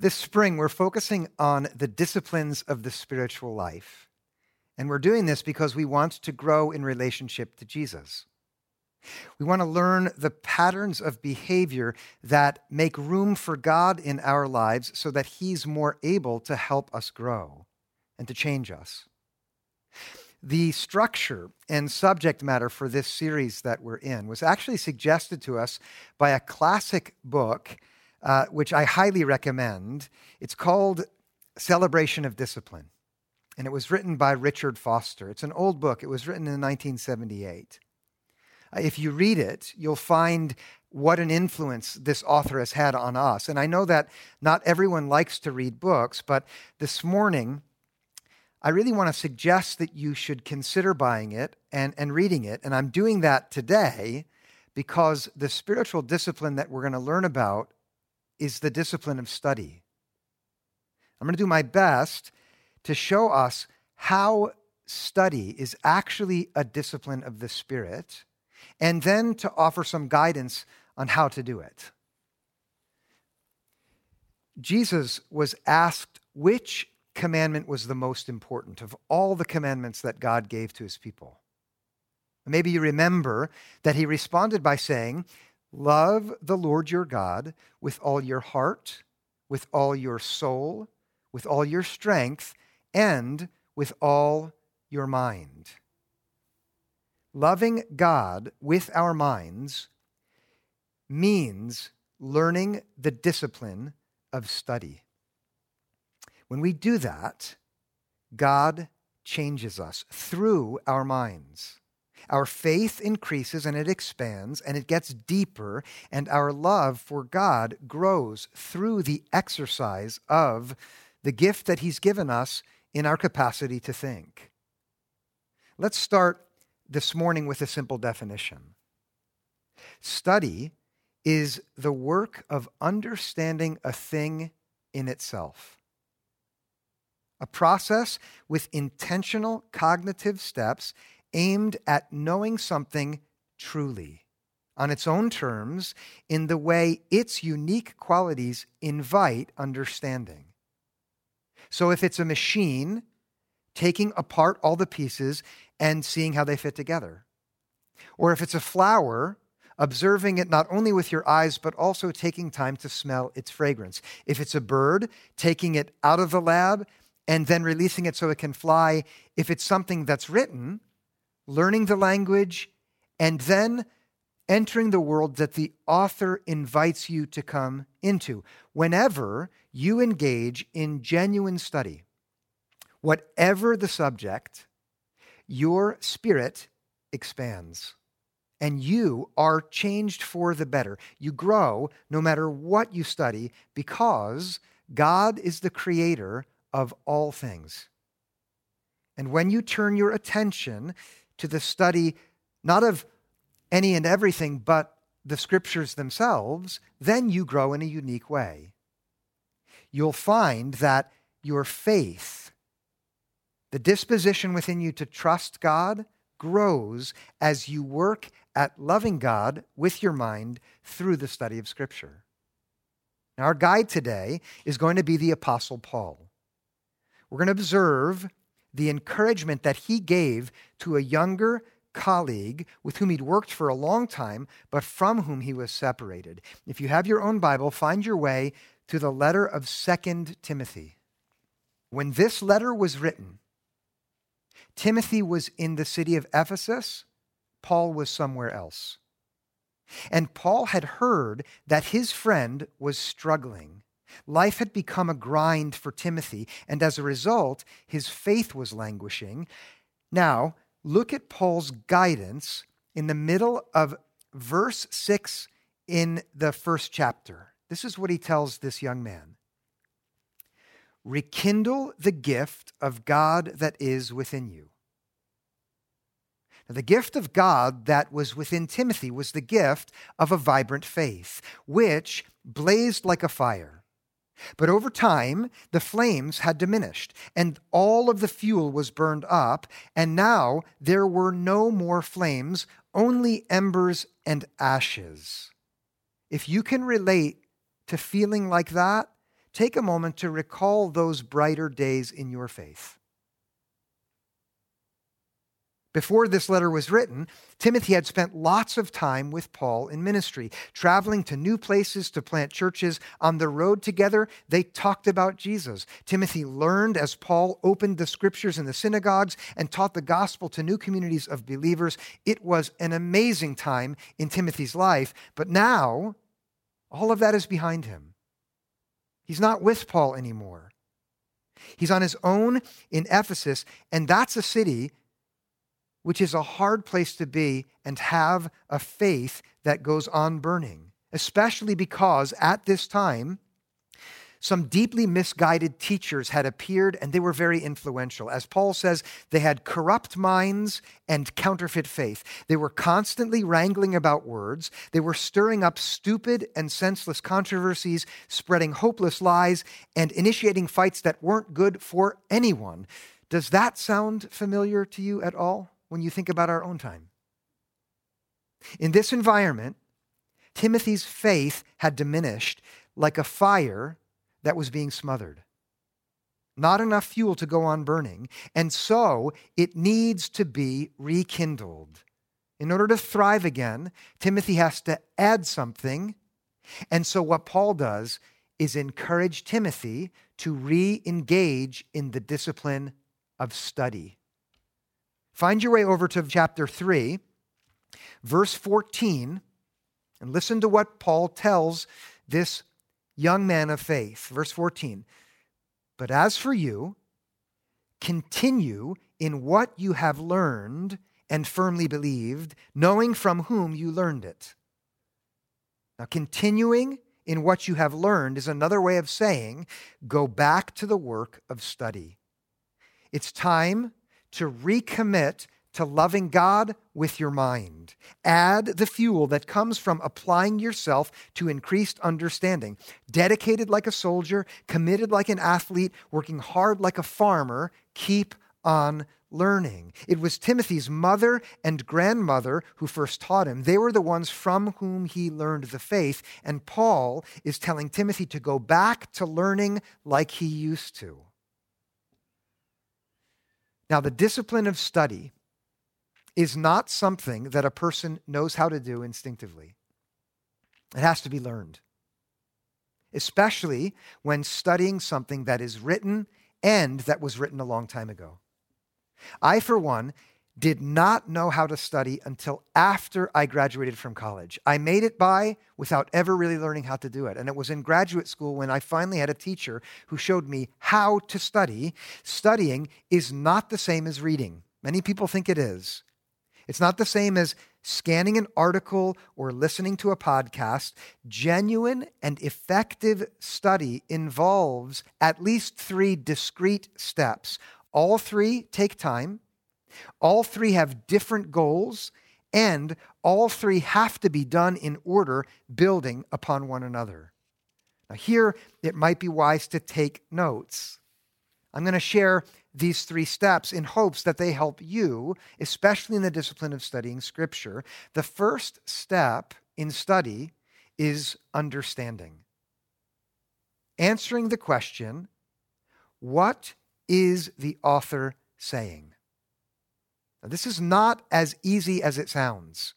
This spring, we're focusing on the disciplines of the spiritual life. And we're doing this because we want to grow in relationship to Jesus. We want to learn the patterns of behavior that make room for God in our lives so that He's more able to help us grow and to change us. The structure and subject matter for this series that we're in was actually suggested to us by a classic book uh, which I highly recommend. It's called Celebration of Discipline, and it was written by Richard Foster. It's an old book, it was written in 1978. Uh, if you read it, you'll find what an influence this author has had on us. And I know that not everyone likes to read books, but this morning, I really want to suggest that you should consider buying it and, and reading it. And I'm doing that today because the spiritual discipline that we're going to learn about is the discipline of study. I'm going to do my best to show us how study is actually a discipline of the Spirit, and then to offer some guidance on how to do it. Jesus was asked which commandment was the most important of all the commandments that God gave to his people. Maybe you remember that he responded by saying, Love the Lord your God with all your heart, with all your soul, with all your strength, and with all your mind. Loving God with our minds means learning the discipline of study. When we do that, God changes us through our minds. Our faith increases and it expands and it gets deeper, and our love for God grows through the exercise of the gift that He's given us in our capacity to think. Let's start this morning with a simple definition study is the work of understanding a thing in itself. A process with intentional cognitive steps aimed at knowing something truly on its own terms in the way its unique qualities invite understanding. So if it's a machine, taking apart all the pieces and seeing how they fit together. Or if it's a flower, observing it not only with your eyes, but also taking time to smell its fragrance. If it's a bird, taking it out of the lab and then releasing it so it can fly. If it's something that's written, learning the language, and then entering the world that the author invites you to come into. Whenever you engage in genuine study, whatever the subject, your spirit expands and you are changed for the better. You grow no matter what you study because God is the creator of all things. And when you turn your attention to the study not of any and everything, but the scriptures themselves, then you grow in a unique way. You'll find that your faith, the disposition within you to trust God, grows as you work at loving God with your mind through the study of Scripture. Now, our guide today is going to be the Apostle Paul. We're going to observe the encouragement that he gave to a younger colleague with whom he'd worked for a long time, but from whom he was separated. If you have your own Bible, find your way to the letter of Second Timothy. When this letter was written, Timothy was in the city of Ephesus, Paul was somewhere else. And Paul had heard that his friend was struggling Life had become a grind for Timothy, and as a result, his faith was languishing. Now, look at Paul's guidance in the middle of verse 6 in the first chapter. This is what he tells this young man Rekindle the gift of God that is within you. Now, the gift of God that was within Timothy was the gift of a vibrant faith, which blazed like a fire but over time, the flames had diminished, and all of the fuel was burned up, and now there were no more flames, only embers and ashes. If you can relate to feeling like that, take a moment to recall those brighter days in your faith. Before this letter was written, Timothy had spent lots of time with Paul in ministry, traveling to new places to plant churches. On the road together, they talked about Jesus. Timothy learned as Paul opened the scriptures in the synagogues and taught the gospel to new communities of believers. It was an amazing time in Timothy's life, but now all of that is behind him. He's not with Paul anymore. He's on his own in Ephesus, and that's a city which is a hard place to be and have a faith that goes on burning, especially because at this time, some deeply misguided teachers had appeared and they were very influential. As Paul says, they had corrupt minds and counterfeit faith. They were constantly wrangling about words. They were stirring up stupid and senseless controversies, spreading hopeless lies, and initiating fights that weren't good for anyone. Does that sound familiar to you at all? When you think about our own time. In this environment, Timothy's faith had diminished like a fire that was being smothered. Not enough fuel to go on burning, and so it needs to be rekindled. In order to thrive again, Timothy has to add something. And so, what Paul does is encourage Timothy to re engage in the discipline of study. Find your way over to chapter 3, verse 14, and listen to what Paul tells this young man of faith. Verse 14 But as for you, continue in what you have learned and firmly believed, knowing from whom you learned it. Now, continuing in what you have learned is another way of saying go back to the work of study. It's time to recommit to loving God with your mind. Add the fuel that comes from applying yourself to increased understanding. Dedicated like a soldier, committed like an athlete, working hard like a farmer, keep on learning. It was Timothy's mother and grandmother who first taught him. They were the ones from whom he learned the faith. And Paul is telling Timothy to go back to learning like he used to. Now, the discipline of study is not something that a person knows how to do instinctively. It has to be learned, especially when studying something that is written and that was written a long time ago. I, for one, did not know how to study until after I graduated from college. I made it by without ever really learning how to do it. And it was in graduate school when I finally had a teacher who showed me how to study. Studying is not the same as reading. Many people think it is. It's not the same as scanning an article or listening to a podcast. Genuine and effective study involves at least three discrete steps. All three take time all three have different goals, and all three have to be done in order, building upon one another. Now, here it might be wise to take notes. I'm going to share these three steps in hopes that they help you, especially in the discipline of studying Scripture. The first step in study is understanding. Answering the question, what is the author saying? Now, this is not as easy as it sounds.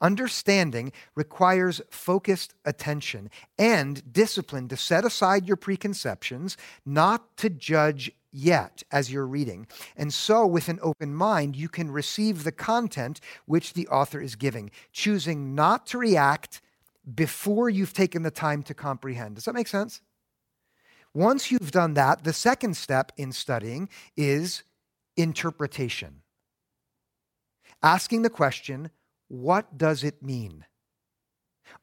Understanding requires focused attention and discipline to set aside your preconceptions, not to judge yet as you're reading. And so, with an open mind, you can receive the content which the author is giving, choosing not to react before you've taken the time to comprehend. Does that make sense? Once you've done that, the second step in studying is interpretation asking the question, what does it mean?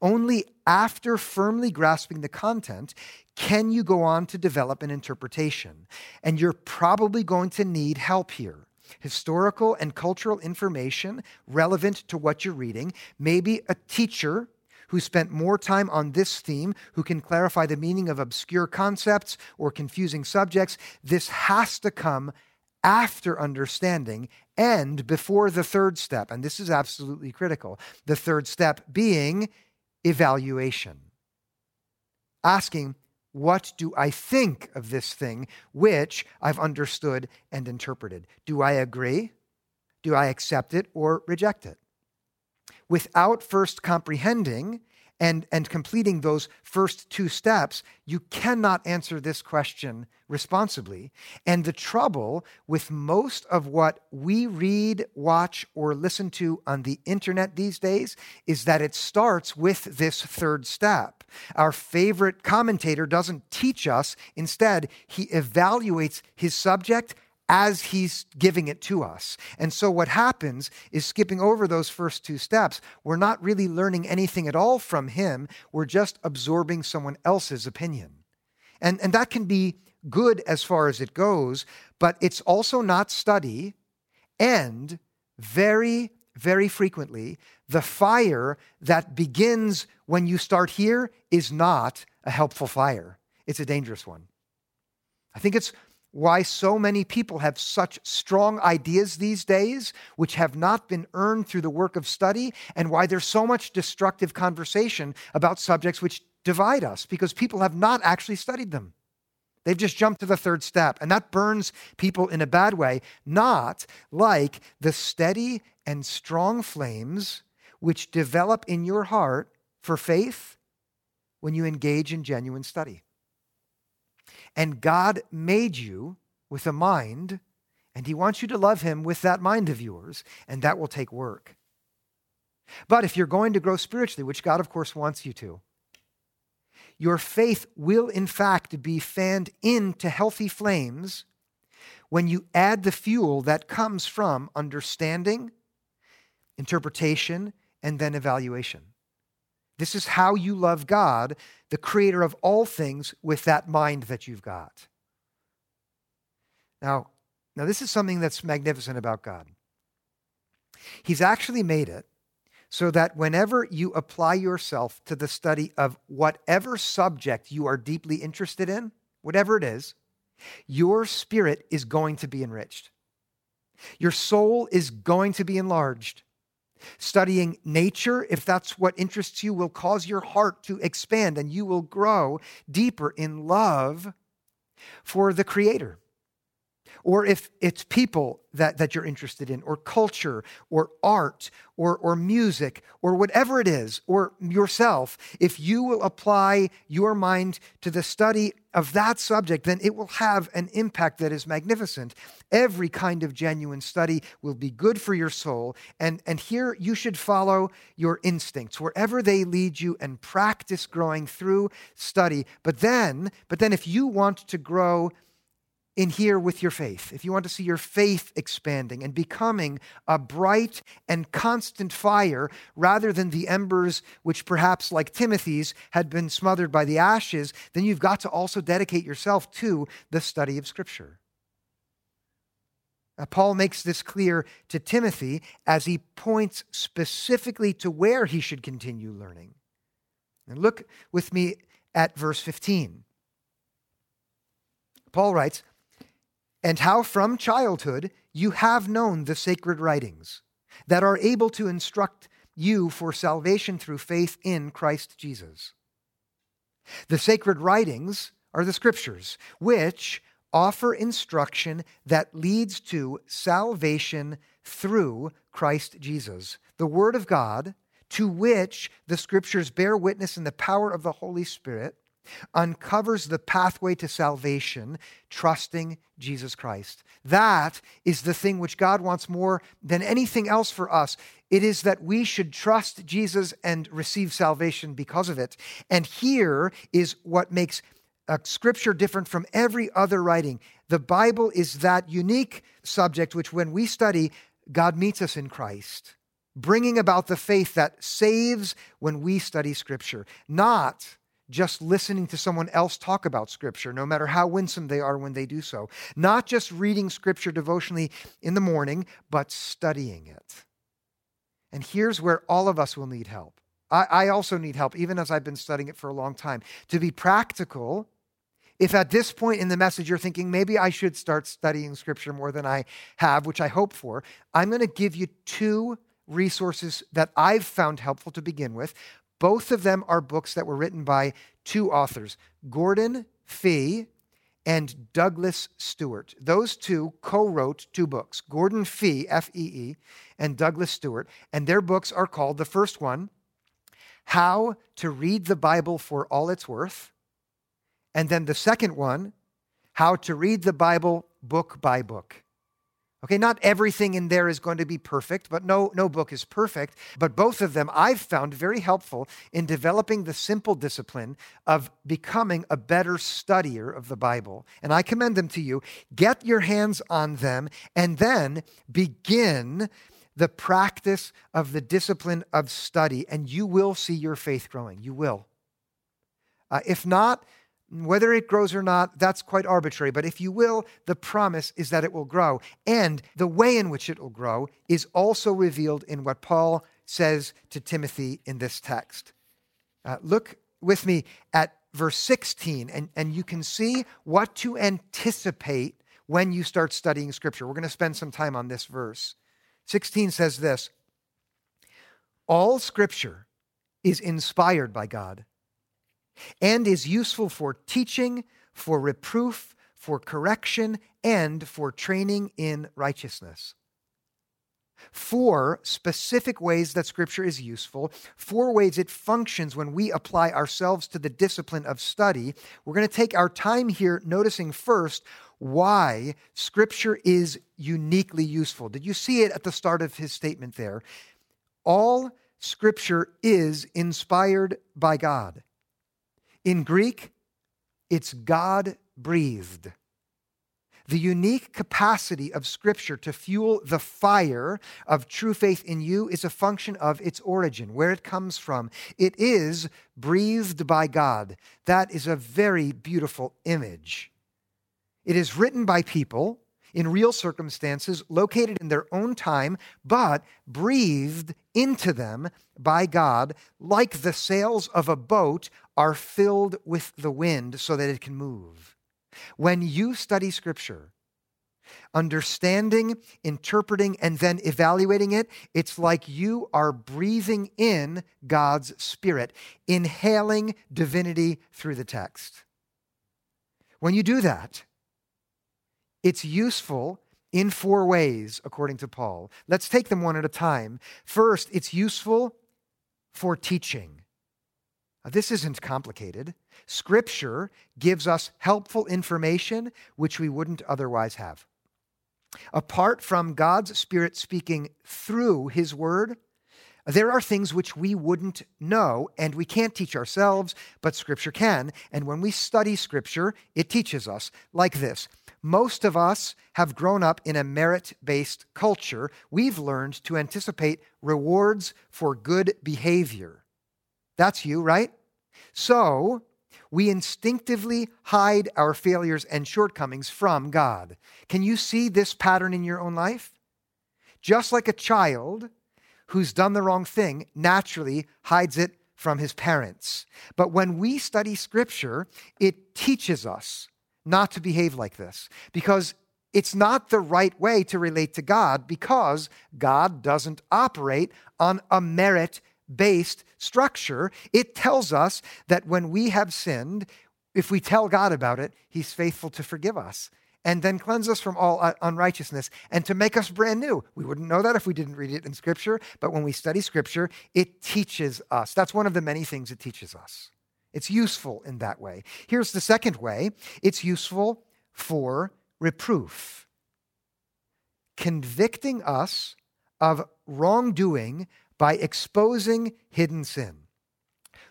Only after firmly grasping the content can you go on to develop an interpretation. And you're probably going to need help here. Historical and cultural information relevant to what you're reading, maybe a teacher who spent more time on this theme, who can clarify the meaning of obscure concepts or confusing subjects. This has to come after understanding and before the third step. And this is absolutely critical. The third step being evaluation. Asking, what do I think of this thing which I've understood and interpreted? Do I agree? Do I accept it or reject it? Without first comprehending and, and completing those first two steps, you cannot answer this question responsibly. And the trouble with most of what we read, watch, or listen to on the internet these days is that it starts with this third step. Our favorite commentator doesn't teach us, instead, he evaluates his subject as he's giving it to us. And so what happens is skipping over those first two steps, we're not really learning anything at all from him. We're just absorbing someone else's opinion. And, and that can be good as far as it goes, but it's also not study. And very, very frequently, the fire that begins when you start here is not a helpful fire, it's a dangerous one. I think it's why so many people have such strong ideas these days, which have not been earned through the work of study, and why there's so much destructive conversation about subjects which divide us, because people have not actually studied them. They've just jumped to the third step, and that burns people in a bad way, not like the steady and strong flames which develop in your heart for faith when you engage in genuine study. And God made you with a mind, and He wants you to love Him with that mind of yours, and that will take work. But if you're going to grow spiritually, which God, of course, wants you to, your faith will, in fact, be fanned into healthy flames when you add the fuel that comes from understanding, interpretation, and then evaluation. This is how you love God, the creator of all things, with that mind that you've got. Now, now this is something that's magnificent about God. He's actually made it so that whenever you apply yourself to the study of whatever subject you are deeply interested in, whatever it is, your spirit is going to be enriched. Your soul is going to be enlarged. Studying nature, if that's what interests you, will cause your heart to expand and you will grow deeper in love for the Creator or if it's people that, that you're interested in, or culture, or art, or, or music, or whatever it is, or yourself, if you will apply your mind to the study of that subject, then it will have an impact that is magnificent. Every kind of genuine study will be good for your soul. And, and here you should follow your instincts wherever they lead you and practice growing through study. But then, but then if you want to grow in here with your faith, if you want to see your faith expanding and becoming a bright and constant fire rather than the embers which perhaps, like Timothy's, had been smothered by the ashes, then you've got to also dedicate yourself to the study of Scripture. Now, Paul makes this clear to Timothy as he points specifically to where he should continue learning. And look with me at verse 15. Paul writes, and how from childhood you have known the sacred writings that are able to instruct you for salvation through faith in Christ Jesus. The sacred writings are the scriptures, which offer instruction that leads to salvation through Christ Jesus, the Word of God, to which the scriptures bear witness in the power of the Holy Spirit uncovers the pathway to salvation, trusting Jesus Christ. That is the thing which God wants more than anything else for us. It is that we should trust Jesus and receive salvation because of it. And here is what makes a scripture different from every other writing. The Bible is that unique subject which, when we study, God meets us in Christ, bringing about the faith that saves when we study scripture, not just listening to someone else talk about Scripture, no matter how winsome they are when they do so. Not just reading Scripture devotionally in the morning, but studying it. And here's where all of us will need help. I, I also need help, even as I've been studying it for a long time. To be practical, if at this point in the message you're thinking, maybe I should start studying Scripture more than I have, which I hope for, I'm going to give you two resources that I've found helpful to begin with. Both of them are books that were written by two authors, Gordon Fee and Douglas Stuart. Those two co wrote two books Gordon Fee, F E E, and Douglas Stuart. And their books are called the first one, How to Read the Bible for All It's Worth. And then the second one, How to Read the Bible Book by Book. Okay, not everything in there is going to be perfect, but no, no book is perfect. But both of them I've found very helpful in developing the simple discipline of becoming a better studier of the Bible. And I commend them to you. Get your hands on them and then begin the practice of the discipline of study, and you will see your faith growing. You will. Uh, if not, whether it grows or not, that's quite arbitrary. But if you will, the promise is that it will grow. And the way in which it will grow is also revealed in what Paul says to Timothy in this text. Uh, look with me at verse 16, and, and you can see what to anticipate when you start studying Scripture. We're going to spend some time on this verse. 16 says this All Scripture is inspired by God and is useful for teaching, for reproof, for correction, and for training in righteousness. Four specific ways that Scripture is useful, four ways it functions when we apply ourselves to the discipline of study. We're going to take our time here noticing first why Scripture is uniquely useful. Did you see it at the start of his statement there? All Scripture is inspired by God. In Greek, it's God breathed. The unique capacity of Scripture to fuel the fire of true faith in you is a function of its origin, where it comes from. It is breathed by God. That is a very beautiful image. It is written by people in real circumstances, located in their own time, but breathed into them by God, like the sails of a boat are filled with the wind so that it can move. When you study Scripture, understanding, interpreting, and then evaluating it, it's like you are breathing in God's Spirit, inhaling divinity through the text. When you do that, it's useful in four ways, according to Paul. Let's take them one at a time. First, it's useful for teaching. This isn't complicated. Scripture gives us helpful information which we wouldn't otherwise have. Apart from God's Spirit speaking through His Word, there are things which we wouldn't know and we can't teach ourselves, but Scripture can. And when we study Scripture, it teaches us like this. Most of us have grown up in a merit based culture. We've learned to anticipate rewards for good behavior. That's you, right? So, we instinctively hide our failures and shortcomings from God. Can you see this pattern in your own life? Just like a child who's done the wrong thing naturally hides it from his parents. But when we study Scripture, it teaches us not to behave like this because it's not the right way to relate to God because God doesn't operate on a merit based structure, it tells us that when we have sinned, if we tell God about it, He's faithful to forgive us and then cleanse us from all unrighteousness and to make us brand new. We wouldn't know that if we didn't read it in Scripture, but when we study Scripture, it teaches us. That's one of the many things it teaches us. It's useful in that way. Here's the second way it's useful for reproof, convicting us of wrongdoing by exposing hidden sin.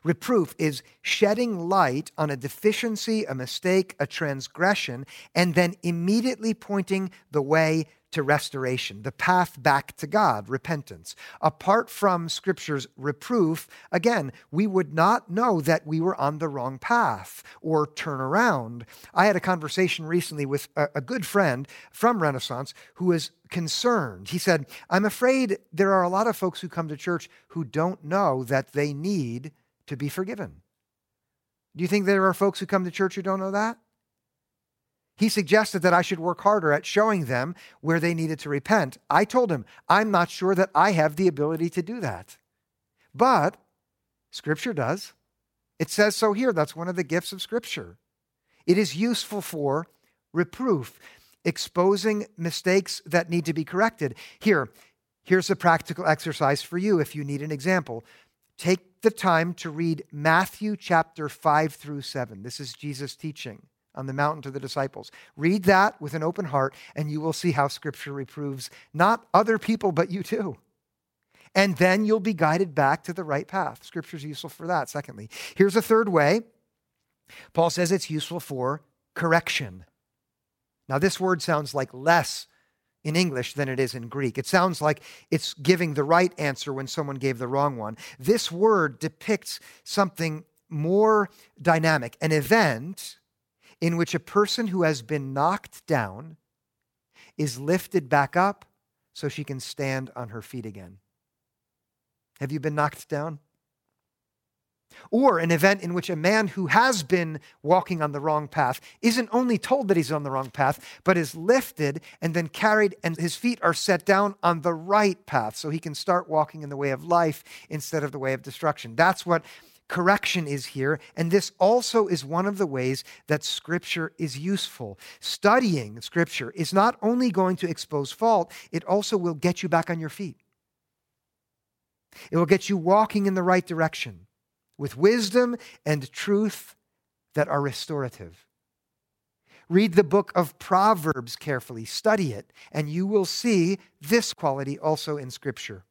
Reproof is shedding light on a deficiency, a mistake, a transgression, and then immediately pointing the way to restoration, the path back to God, repentance. Apart from Scripture's reproof, again, we would not know that we were on the wrong path or turn around. I had a conversation recently with a, good friend from Renaissance who was concerned. He said, I'm afraid there are a lot of folks who come to church who don't know that they need to be forgiven. Do you think there are folks who come to church who don't know that? He suggested that I should work harder at showing them where they needed to repent. I told him, I'm not sure that I have the ability to do that. But Scripture does. It says so here. That's one of the gifts of Scripture. It is useful for reproof, exposing mistakes that need to be corrected. Here, here's a practical exercise for you if you need an example. Take the time to read Matthew chapter 5 through 7. This is Jesus' teaching on the mountain to the disciples. Read that with an open heart, and you will see how Scripture reproves not other people, but you too. And then you'll be guided back to the right path. Scripture is useful for that, secondly. Here's a third way Paul says it's useful for correction. Now, this word sounds like less in English than it is in Greek. It sounds like it's giving the right answer when someone gave the wrong one. This word depicts something more dynamic, an event in which a person who has been knocked down is lifted back up so she can stand on her feet again. Have you been knocked down? Or an event in which a man who has been walking on the wrong path isn't only told that he's on the wrong path, but is lifted and then carried, and his feet are set down on the right path so he can start walking in the way of life instead of the way of destruction. That's what correction is here. And this also is one of the ways that Scripture is useful. Studying Scripture is not only going to expose fault, it also will get you back on your feet. It will get you walking in the right direction with wisdom and truth that are restorative. Read the book of Proverbs carefully, study it, and you will see this quality also in Scripture.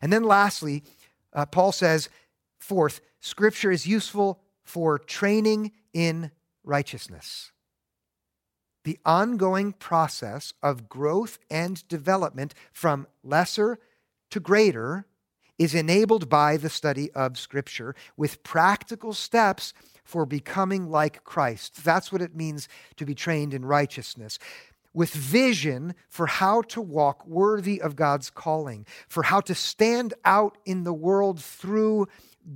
And then lastly, uh, Paul says, fourth, Scripture is useful for training in righteousness. The ongoing process of growth and development from lesser to greater is enabled by the study of Scripture with practical steps for becoming like Christ. That's what it means to be trained in righteousness. With vision for how to walk worthy of God's calling, for how to stand out in the world through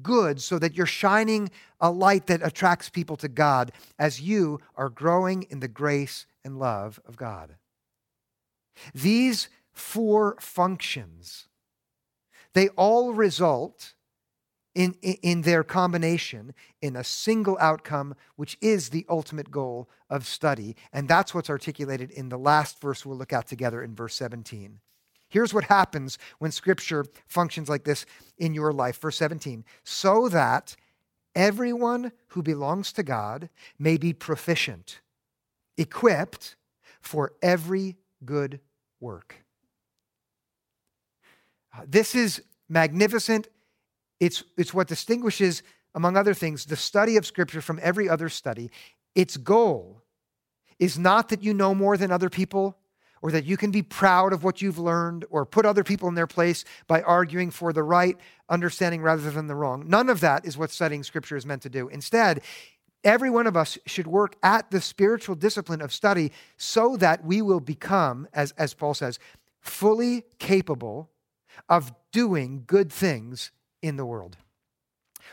good, so that you're shining a light that attracts people to God as you are growing in the grace and love of God. These four functions they all result in, in, their combination in a single outcome, which is the ultimate goal of study. And that's what's articulated in the last verse we'll look at together in verse 17. Here's what happens when Scripture functions like this in your life. Verse 17 so that everyone who belongs to God may be proficient, equipped for every good work. This is magnificent. It's, it's what distinguishes, among other things, the study of Scripture from every other study. Its goal is not that you know more than other people or that you can be proud of what you've learned or put other people in their place by arguing for the right understanding rather than the wrong. None of that is what studying Scripture is meant to do. Instead, every one of us should work at the spiritual discipline of study so that we will become, as, as Paul says, fully capable of doing good things in the world,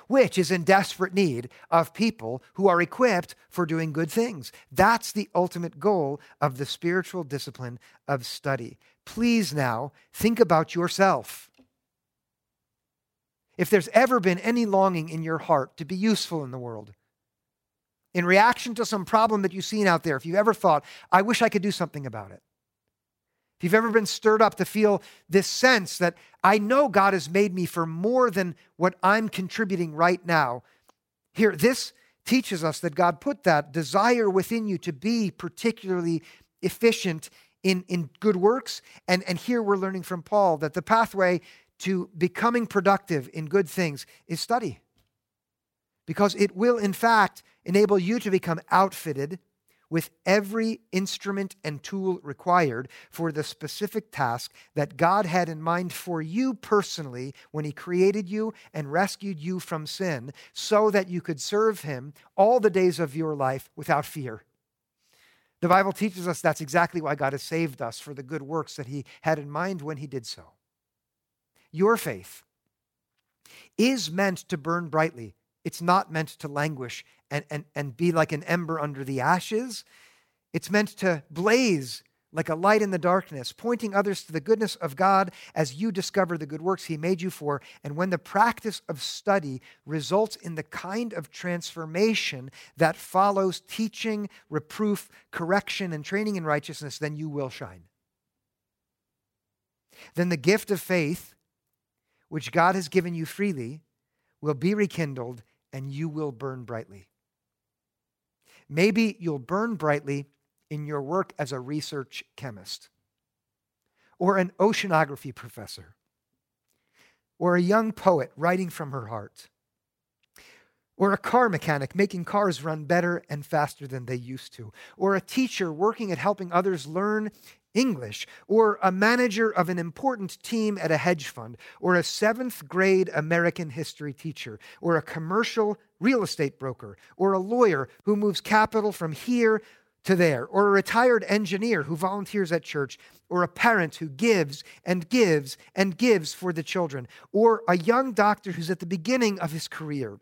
which is in desperate need of people who are equipped for doing good things. That's the ultimate goal of the spiritual discipline of study. Please now think about yourself. If there's ever been any longing in your heart to be useful in the world, in reaction to some problem that you've seen out there, if you've ever thought, I wish I could do something about it, if you've ever been stirred up to feel this sense that I know God has made me for more than what I'm contributing right now, here, this teaches us that God put that desire within you to be particularly efficient in, in good works. And, and here we're learning from Paul that the pathway to becoming productive in good things is study. Because it will, in fact, enable you to become outfitted with every instrument and tool required for the specific task that God had in mind for you personally when He created you and rescued you from sin, so that you could serve Him all the days of your life without fear. The Bible teaches us that's exactly why God has saved us for the good works that He had in mind when He did so. Your faith is meant to burn brightly it's not meant to languish and, and, and be like an ember under the ashes. It's meant to blaze like a light in the darkness, pointing others to the goodness of God as you discover the good works He made you for. And when the practice of study results in the kind of transformation that follows teaching, reproof, correction, and training in righteousness, then you will shine. Then the gift of faith, which God has given you freely, will be rekindled and you will burn brightly. Maybe you'll burn brightly in your work as a research chemist, or an oceanography professor, or a young poet writing from her heart, or a car mechanic making cars run better and faster than they used to, or a teacher working at helping others learn English, or a manager of an important team at a hedge fund, or a seventh grade American history teacher, or a commercial real estate broker, or a lawyer who moves capital from here to there, or a retired engineer who volunteers at church, or a parent who gives and gives and gives for the children, or a young doctor who's at the beginning of his career,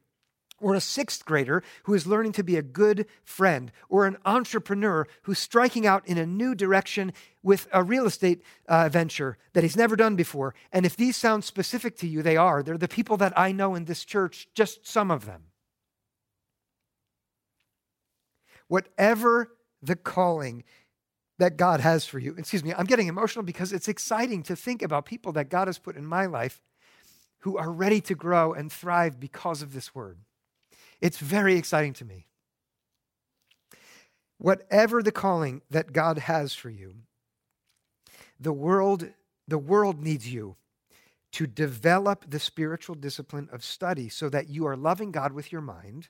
or a sixth grader who is learning to be a good friend, or an entrepreneur who's striking out in a new direction with a real estate uh, venture that he's never done before. And if these sound specific to you, they are. They're the people that I know in this church, just some of them. Whatever the calling that God has for you. Excuse me, I'm getting emotional because it's exciting to think about people that God has put in my life who are ready to grow and thrive because of this word. It's very exciting to me. Whatever the calling that God has for you, the world, the world needs you to develop the spiritual discipline of study so that you are loving God with your mind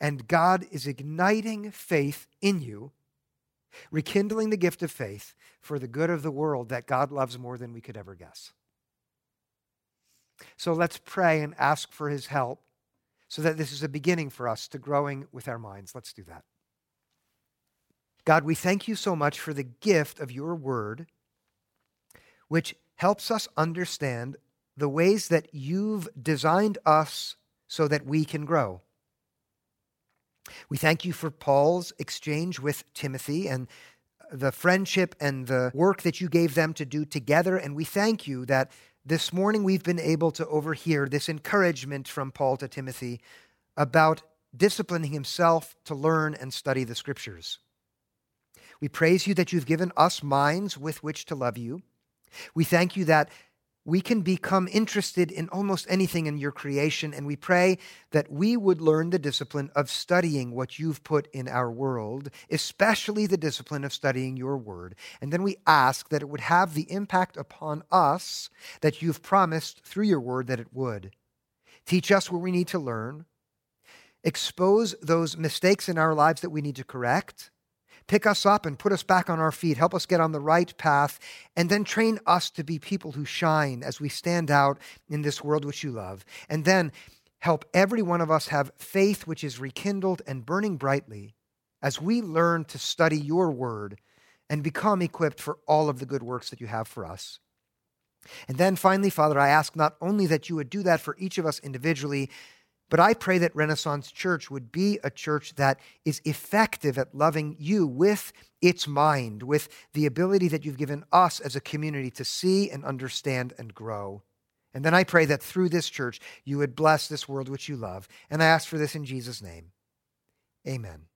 and God is igniting faith in you, rekindling the gift of faith for the good of the world that God loves more than we could ever guess. So let's pray and ask for his help so that this is a beginning for us to growing with our minds. Let's do that. God, we thank you so much for the gift of your word, which helps us understand the ways that you've designed us so that we can grow. We thank you for Paul's exchange with Timothy and the friendship and the work that you gave them to do together. And we thank you that this morning we've been able to overhear this encouragement from Paul to Timothy about disciplining himself to learn and study the scriptures. We praise you that you've given us minds with which to love you. We thank you that we can become interested in almost anything in your creation, and we pray that we would learn the discipline of studying what you've put in our world, especially the discipline of studying your word. And then we ask that it would have the impact upon us that you've promised through your word that it would. Teach us where we need to learn, expose those mistakes in our lives that we need to correct pick us up and put us back on our feet, help us get on the right path, and then train us to be people who shine as we stand out in this world which you love. And then help every one of us have faith which is rekindled and burning brightly as we learn to study your word and become equipped for all of the good works that you have for us. And then finally, Father, I ask not only that you would do that for each of us individually, but I pray that Renaissance Church would be a church that is effective at loving you with its mind, with the ability that you've given us as a community to see and understand and grow. And then I pray that through this church, you would bless this world which you love. And I ask for this in Jesus' name. Amen.